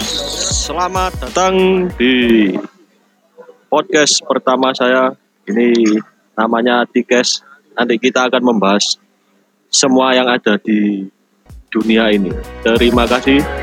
Selamat datang di podcast pertama saya. Ini namanya Tikes. Nanti kita akan membahas semua yang ada di dunia ini. Terima kasih.